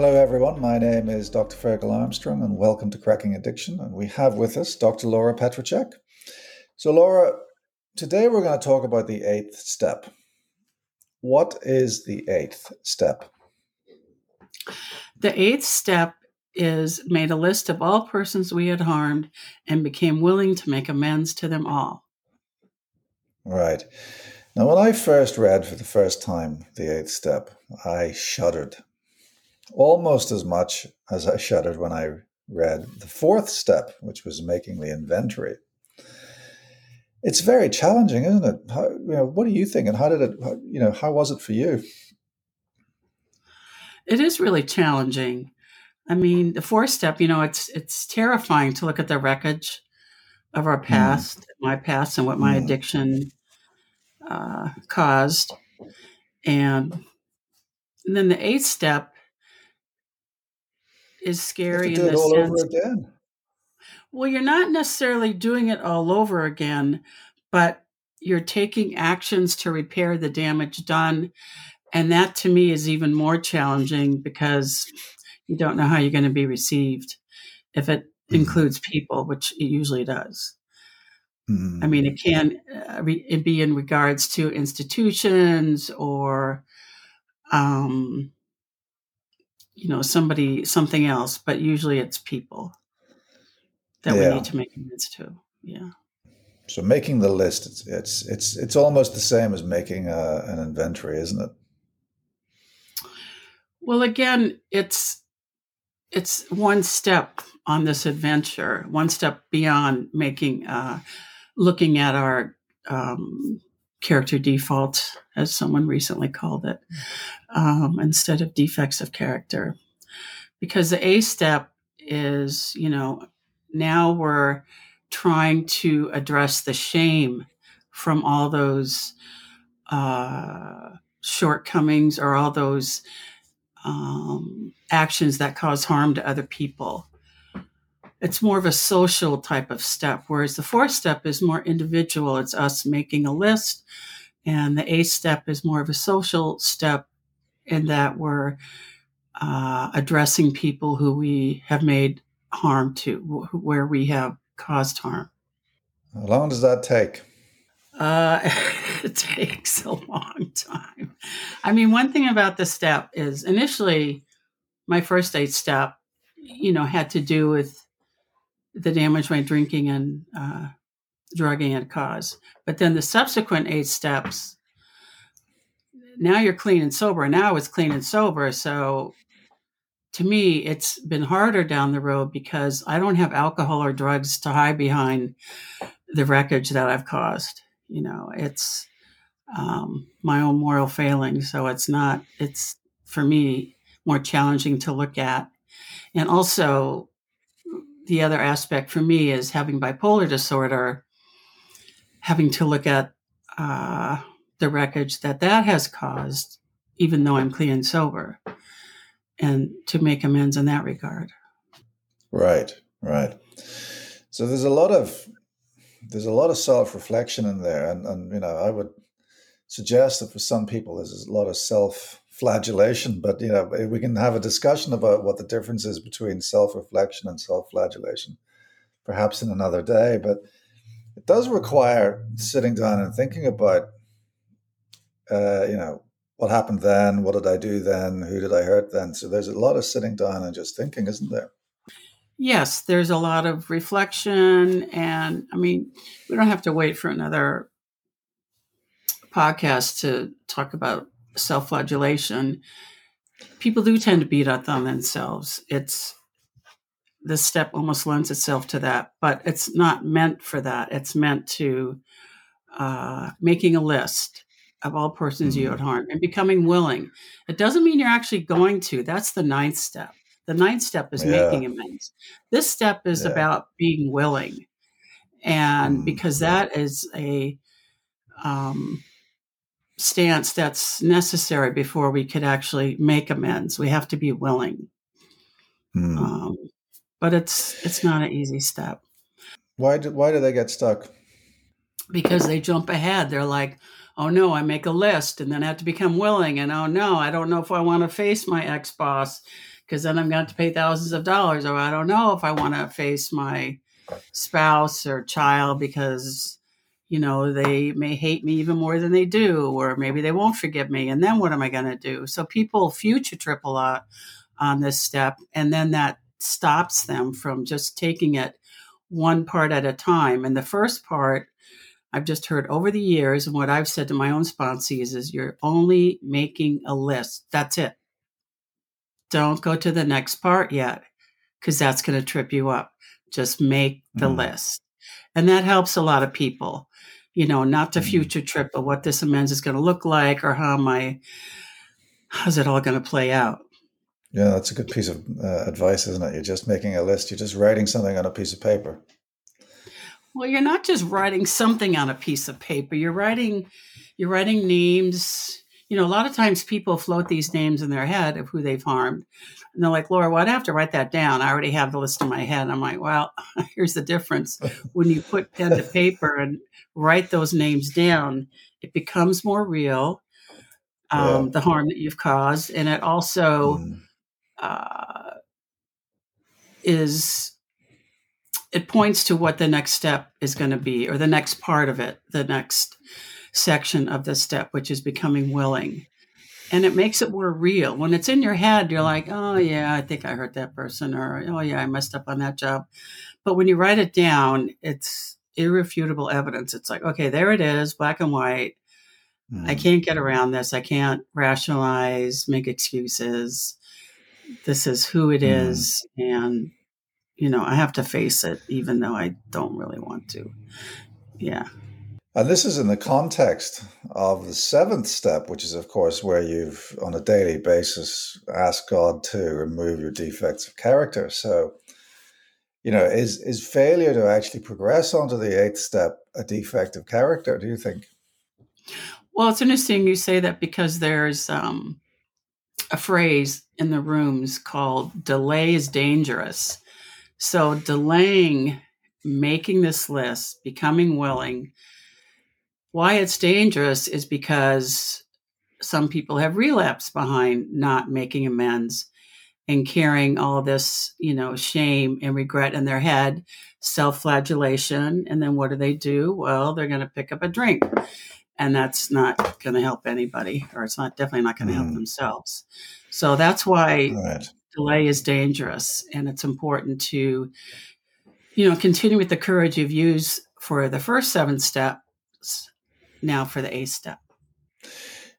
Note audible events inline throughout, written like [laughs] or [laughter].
Hello, everyone. My name is Dr. Fergal Armstrong, and welcome to Cracking Addiction. And we have with us Dr. Laura Petracek. So, Laura, today we're going to talk about the eighth step. What is the eighth step? The eighth step is made a list of all persons we had harmed and became willing to make amends to them all. Right. Now, when I first read for the first time the eighth step, I shuddered almost as much as I shuddered when I read the fourth step, which was making the inventory. It's very challenging, isn't it? How, you know, what do you think, and how did it? How, you know, how was it for you? It is really challenging. I mean, the fourth step, you know, it's it's terrifying to look at the wreckage of our hmm. past, mm. my past, and what my mm. addiction uh, caused, and, and then the eighth step is scary in the all sense. Over again. Well, you're not necessarily doing it all over again, but you're taking actions to repair the damage done. And that to me is even more challenging because you don't know how you're going to be received if it mm-hmm. includes people, which it usually does. Mm-hmm. I mean, it can uh, re- be in regards to institutions or um, you know somebody something else but usually it's people that yeah. we need to make amends to yeah so making the list it's it's it's, it's almost the same as making a, an inventory isn't it well again it's it's one step on this adventure one step beyond making uh looking at our um character default, as someone recently called it, um, instead of defects of character. Because the A step is, you know, now we're trying to address the shame from all those uh, shortcomings or all those um, actions that cause harm to other people it's more of a social type of step, whereas the fourth step is more individual. It's us making a list. And the eighth step is more of a social step in that we're uh, addressing people who we have made harm to, where we have caused harm. How long does that take? Uh, [laughs] it takes a long time. I mean, one thing about the step is initially my first eight step, you know, had to do with the damage my drinking and uh, drugging had caused. But then the subsequent eight steps, now you're clean and sober. Now it's clean and sober. So to me, it's been harder down the road because I don't have alcohol or drugs to hide behind the wreckage that I've caused. You know, it's um, my own moral failing. So it's not, it's for me more challenging to look at. And also, the other aspect for me is having bipolar disorder, having to look at uh, the wreckage that that has caused, even though I'm clean and sober, and to make amends in that regard. Right, right. So there's a lot of there's a lot of self reflection in there, and and you know I would suggest that for some people there's a lot of self flagellation, but you know we can have a discussion about what the difference is between self-reflection and self-flagellation, perhaps in another day. But it does require sitting down and thinking about, uh, you know, what happened then, what did I do then, who did I hurt then. So there's a lot of sitting down and just thinking, isn't there? Yes, there's a lot of reflection, and I mean, we don't have to wait for another podcast to talk about self flagellation, people do tend to beat up on themselves. It's this step almost lends itself to that, but it's not meant for that. It's meant to uh, making a list of all persons mm-hmm. you had harmed and becoming willing. It doesn't mean you're actually going to. That's the ninth step. The ninth step is yeah. making amends. This step is yeah. about being willing. And mm-hmm. because that is a um, stance that's necessary before we could actually make amends. We have to be willing. Mm. Um, but it's it's not an easy step. Why do why do they get stuck? Because they jump ahead. They're like, oh no, I make a list and then I have to become willing. And oh no, I don't know if I want to face my ex boss because then I'm going to have to pay thousands of dollars. Or I don't know if I want to face my spouse or child because, you know, they may hate me even more than they do, or maybe they won't forgive me. And then what am I going to do? So people future trip a lot on this step. And then that stops them from just taking it one part at a time. And the first part, I've just heard over the years, and what I've said to my own sponsees is you're only making a list. That's it. Don't go to the next part yet, because that's going to trip you up. Just make the mm. list. And that helps a lot of people, you know, not to mm. future trip, but what this amends is going to look like or how my, how's it all going to play out. Yeah, that's a good piece of uh, advice, isn't it? You're just making a list. You're just writing something on a piece of paper. Well, you're not just writing something on a piece of paper. You're writing, you're writing names. You know, a lot of times people float these names in their head of who they've harmed, and they're like, "Laura, well, I'd have to write that down. I already have the list in my head." I'm like, "Well, [laughs] here's the difference. When you put pen to paper and write those names down, it becomes more real." Um, yeah. The harm that you've caused, and it also. Mm uh, is it points to what the next step is going to be or the next part of it the next section of the step which is becoming willing and it makes it more real. When it's in your head you're like oh yeah i think i hurt that person or oh yeah i messed up on that job. But when you write it down it's irrefutable evidence. It's like okay there it is black and white. Mm. i can't get around this. I can't rationalize make excuses. This is who it mm. is and you know i have to face it even though i don't really want to. Yeah and this is in the context of the seventh step which is of course where you've on a daily basis asked god to remove your defects of character so you know is is failure to actually progress onto the eighth step a defect of character do you think well it's interesting you say that because there's um a phrase in the rooms called delay is dangerous. So, delaying making this list, becoming willing, why it's dangerous is because some people have relapsed behind not making amends and carrying all this, you know, shame and regret in their head, self flagellation. And then what do they do? Well, they're going to pick up a drink and that's not going to help anybody or it's not definitely not going to mm. help themselves so that's why right. delay is dangerous and it's important to you know continue with the courage you've used for the first seven steps now for the eighth step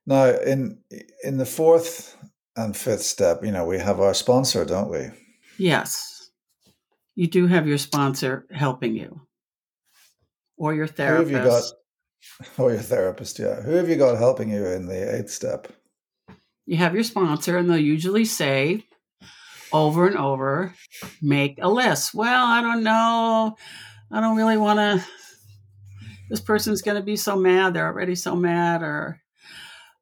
now in in the fourth and fifth step you know we have our sponsor don't we yes you do have your sponsor helping you or your therapist Who have you got? [laughs] or your therapist, yeah. Who have you got helping you in the eighth step? You have your sponsor, and they'll usually say over and over, make a list. Well, I don't know. I don't really want to. This person's going to be so mad. They're already so mad. Or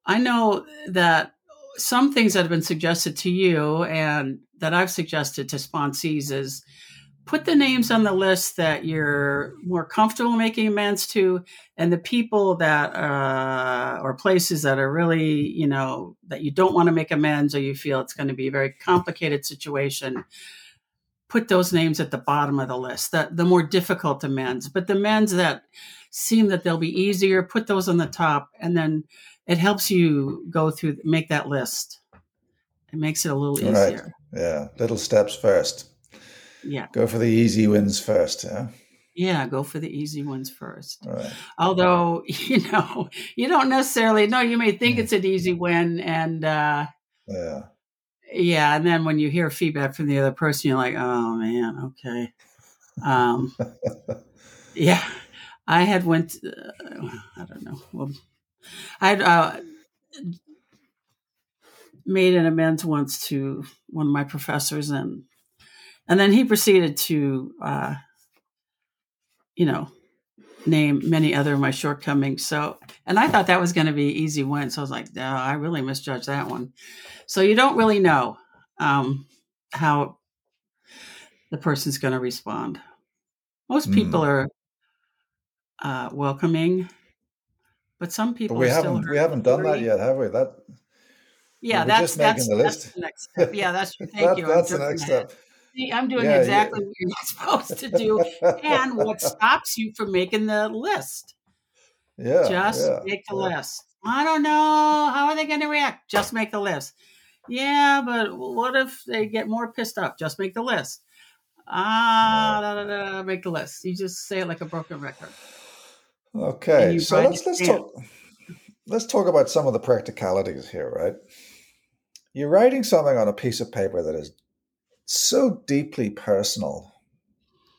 I know that some things that have been suggested to you and that I've suggested to sponsees is put the names on the list that you're more comfortable making amends to and the people that uh, or places that are really you know that you don't want to make amends or you feel it's going to be a very complicated situation put those names at the bottom of the list that the more difficult amends but the amends that seem that they'll be easier put those on the top and then it helps you go through make that list it makes it a little easier right. yeah little steps first yeah. Go for the easy wins first. Yeah. Yeah, go for the easy ones first. Right. Although, [laughs] you know, you don't necessarily know, you may think mm. it's an easy win and uh yeah. Yeah, and then when you hear feedback from the other person, you're like, "Oh man, okay." Um, [laughs] yeah, I had went. Uh, I don't know. Well, I had uh, made an amends once to one of my professors, and and then he proceeded to, uh, you know, name many other of my shortcomings. So, and I thought that was going to be easy win. So I was like, no, I really misjudged that one. So you don't really know um, how the person's going to respond. Most people mm. are uh, welcoming, but some people but we haven't we haven't done that yet, have we? That yeah, We're that's just making that's, the that's list. the next step. Yeah, that's [laughs] thank That- you. I'm that's the next step. See, I'm doing Yeah, yeah. exactly what you're not [laughs] supposed to do, and what [laughs] stops you from making the list. Yeah, Just yeah, make the yeah. list. I don't know. How are they going to react? Just make the list. Yeah, but what if they get more pissed off? Just make the list. Ah, da, da, da, make the list. You just say it like a broken record. And Okay, so let's let's down. talk let's talk about some of the practicalities here, right? You're writing something on a piece of paper that is so deeply personal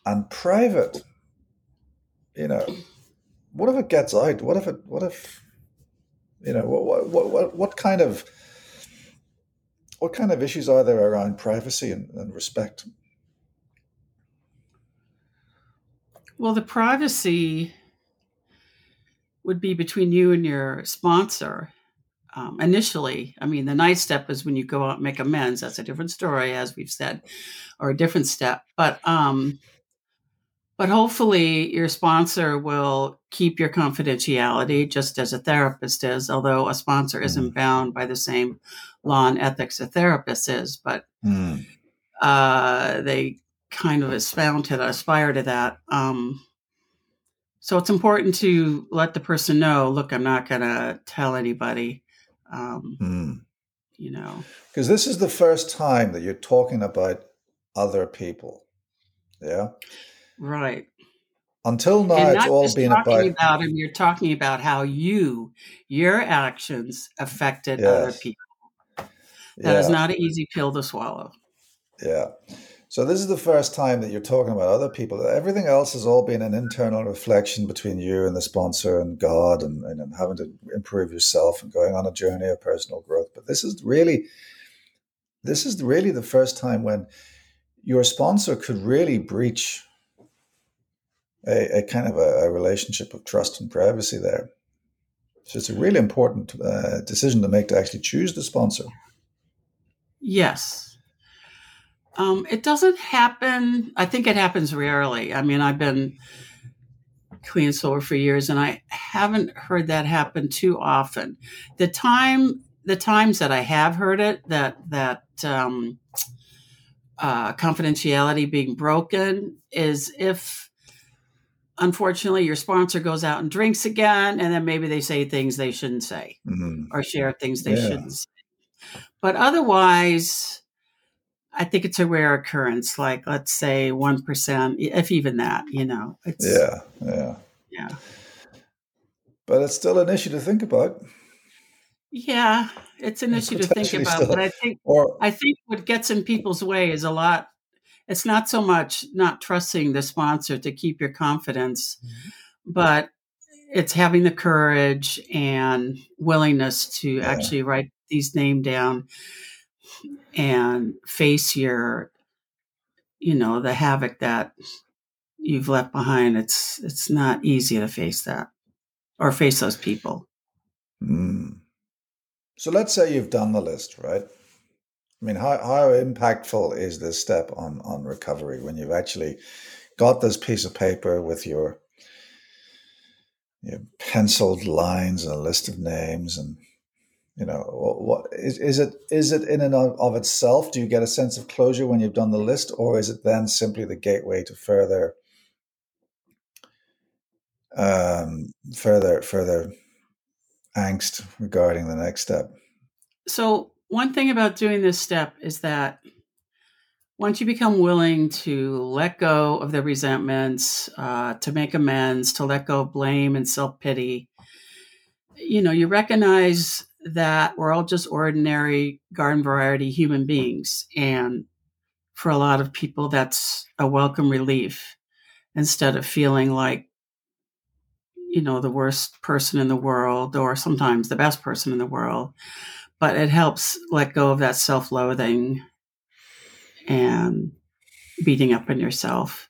and private. You know, what if it gets out? What if it? What if? You know, what what what what kind of what kind of issues are there around privacy and, and respect? Well, the privacy would be between you and your sponsor. Um, initially, I mean, the ninth step is when you go out and make amends. That's a different story, as we've said, or a different step. But um, but hopefully, your sponsor will keep your confidentiality, just as a therapist is. Although a sponsor isn't bound by the same law and ethics a therapist is, but Hmm. uh, they kind of aspire to that, aspire to that. Um, so it's important to let the person know. Look, I'm not going to tell anybody. Um, Hmm. you know, Because this is the first time that you're talking about other people. Yeah. right? Until now, and it's all been about. about them. You're talking about how you, your actions affected other people. That is Yeah, not an easy pill to swallow. yeah. So this is the first time that you're talking about other people. Everything else has all been an internal reflection between you and the sponsor and God, and, and, and having to improve yourself and going on a journey of personal growth. But this is really, this is really the first time when your sponsor could really breach a, a kind of a, a relationship of trust and privacy there. So it's a really important uh, decision to make to actually choose the sponsor. Yes. Um, it doesn't happen. I think it happens rarely. I mean, I've been clean sober for years, and I haven't heard that happen too often. The time, the times that I have heard it, that that um, uh, confidentiality being broken, is if unfortunately your sponsor goes out and drinks again, and then maybe they say things they shouldn't say Mhm. or share things they Yeah. shouldn't say. But otherwise, I think it's a rare occurrence, like let's say 1%, if even that, you know. It's, Yeah, yeah. Yeah. But it's still an issue to think about. Yeah, it's an issue to think about. still. But I think Or I think what gets in people's way is a lot. It's not so much not trusting the sponsor to keep your confidence, mm-hmm. but it's having the courage and willingness to Yeah. actually write these name down and face your, you know, the havoc that you've left behind. It's it's not easy to face that or face those people. Mm. So let's say you've done the list, right? I mean, how, how impactful is this step on, on recovery when you've actually got this piece of paper with your, your penciled lines and a list of names and you know what, is, is it is it in and of, itself? Do you get a sense of closure when you've done the list or is it then simply the gateway to further um further further angst regarding the next step? So, one thing about doing this step is that once you become willing to let go of the resentments, uh, to make amends, to let go of blame and self pity, you know, you recognize that we're all just ordinary garden variety human beings. And for a lot of people, that's a welcome relief instead of feeling like, you know, the worst person in the world or sometimes the best person in the world but it helps let go of that self-loathing and beating up on yourself.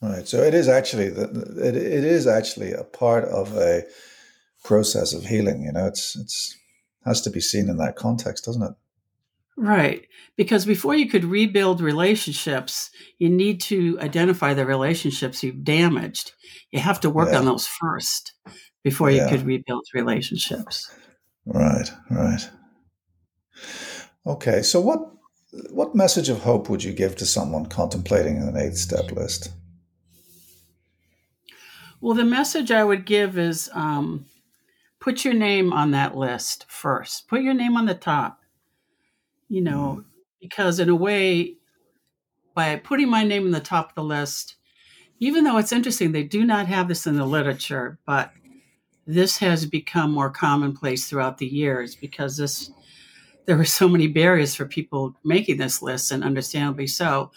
right so it is actually it, it is actually a part of a process of healing you know it's it's has to be seen in that context doesn't it Right. Because before you could rebuild relationships, you need to identify the relationships you've damaged. You have to work Yeah. on those first before you could rebuild relationships. right right Okay, so what what message of hope would you give to someone contemplating an eight step list? Well, the message I would give is um, put your name on that list first. Put your name on the top. You know, mm. because in a way, by putting my name in the top of the list, even though it's interesting, they do not have this in the literature, but this has become more commonplace throughout the years because this there were so many barriers for people making this list, and understandably so.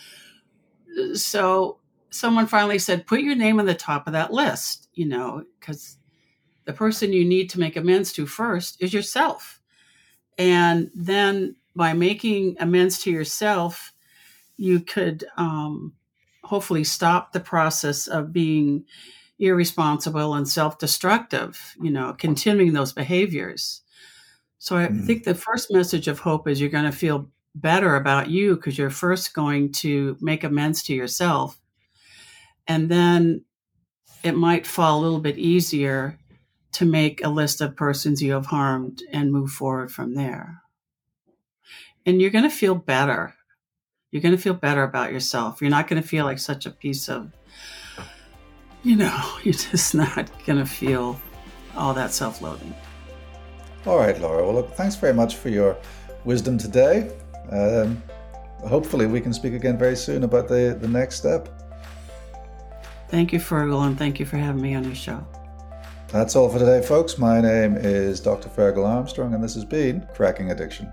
So someone finally said, put your name on the top of that list, you know, because the person you need to make amends to first is yourself. And then by making amends to yourself, you could um, hopefully stop the process of being irresponsible and self destructive, you know, continuing those behaviors. So I mm. think the first message of hope is you're going to feel better about you because you're first going to make amends to yourself. And then it might fall a little bit easier to make a list of persons you have harmed and move forward from there. And you're going to feel better. You're going to feel better about yourself. You're not going to feel like such a piece of, you know, [laughs] you're just not going to feel all that self loathing. All right, Laura. Well, look, thanks very much for your wisdom today. Um, hopefully, we can speak again very soon about the, the next step. Thank you, Fergal, and thank you for having me on your show. That's all for today, folks. My name is Dr. Fergal Armstrong, and this has been Cracking Addiction.